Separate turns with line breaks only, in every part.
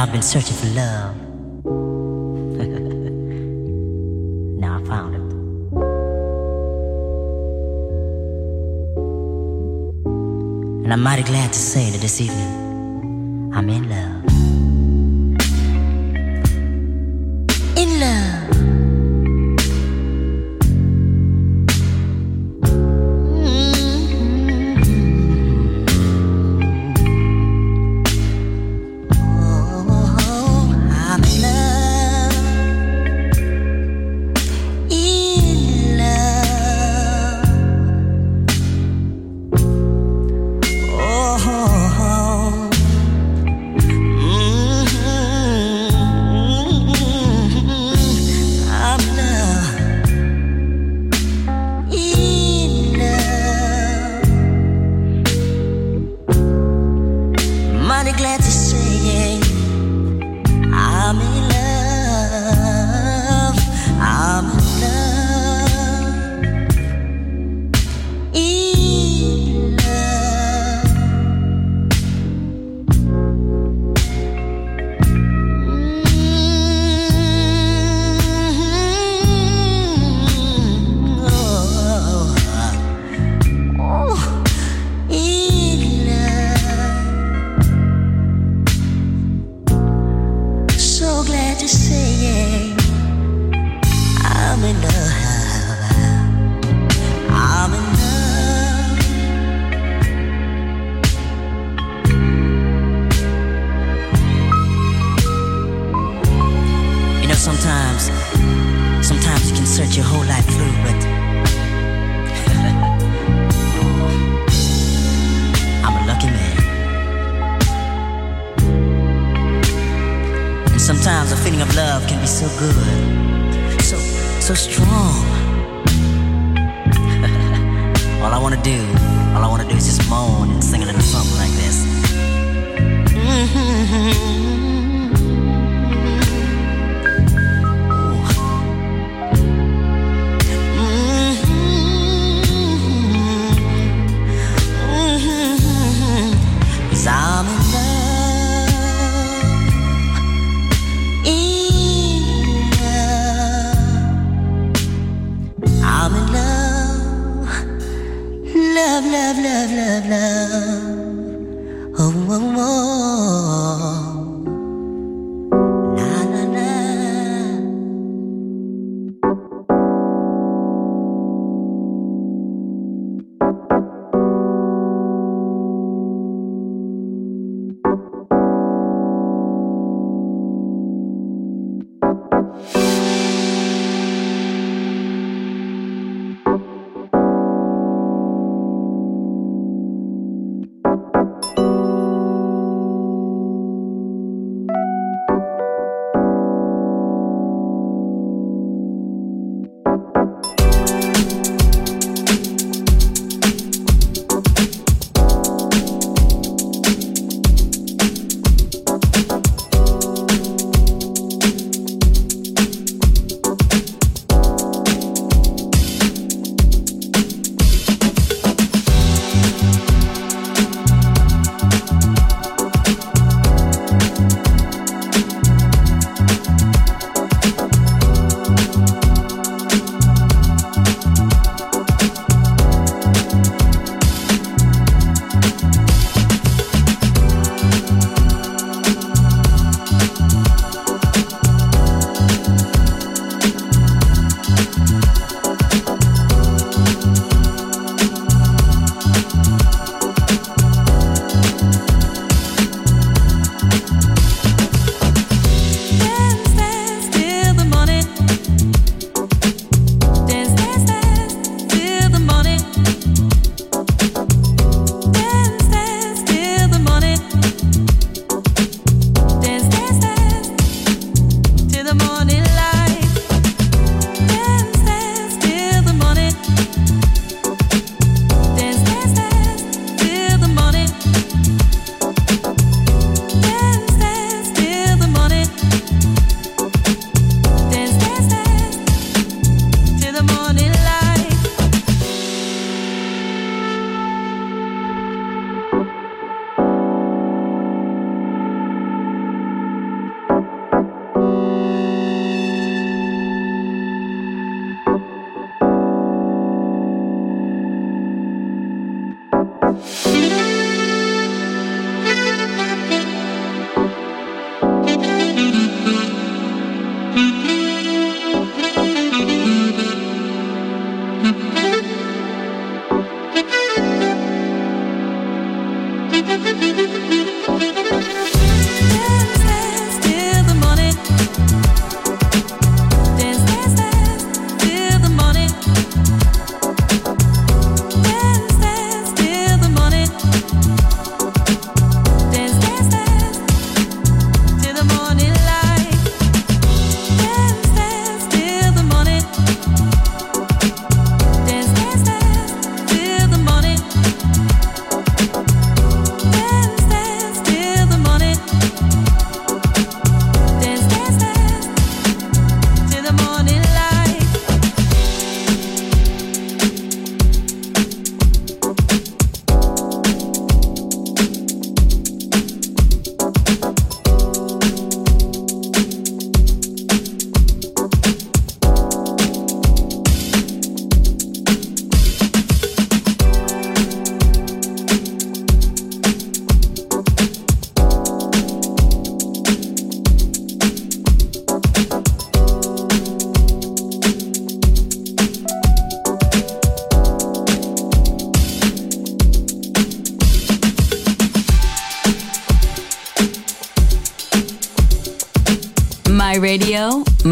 I've been searching for love. now I found it. And I'm mighty glad to say that this evening I'm in love.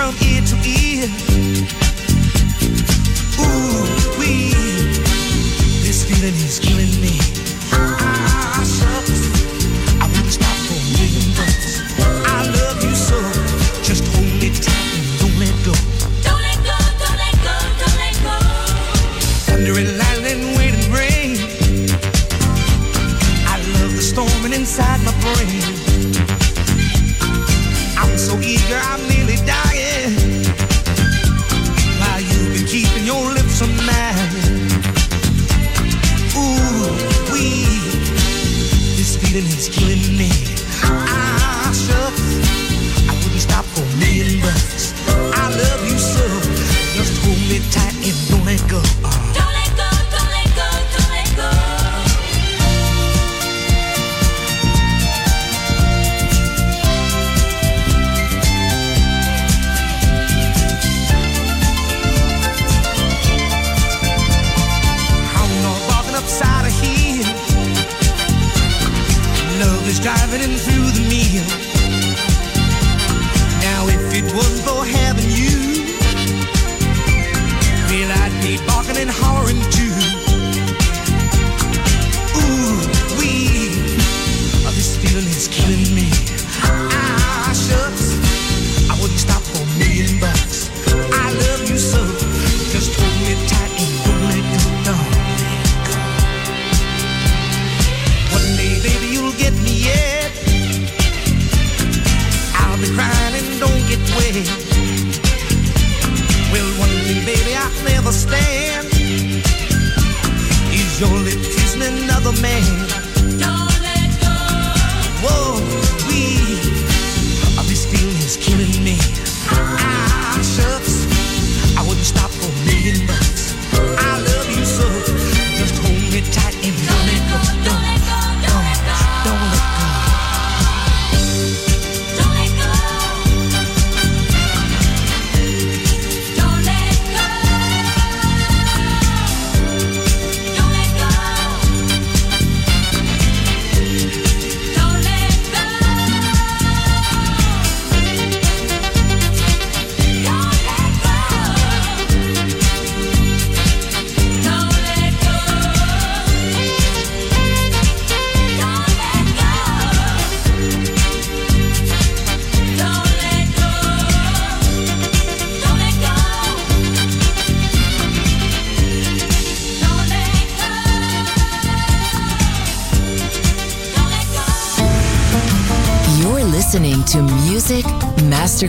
from here. is killing me.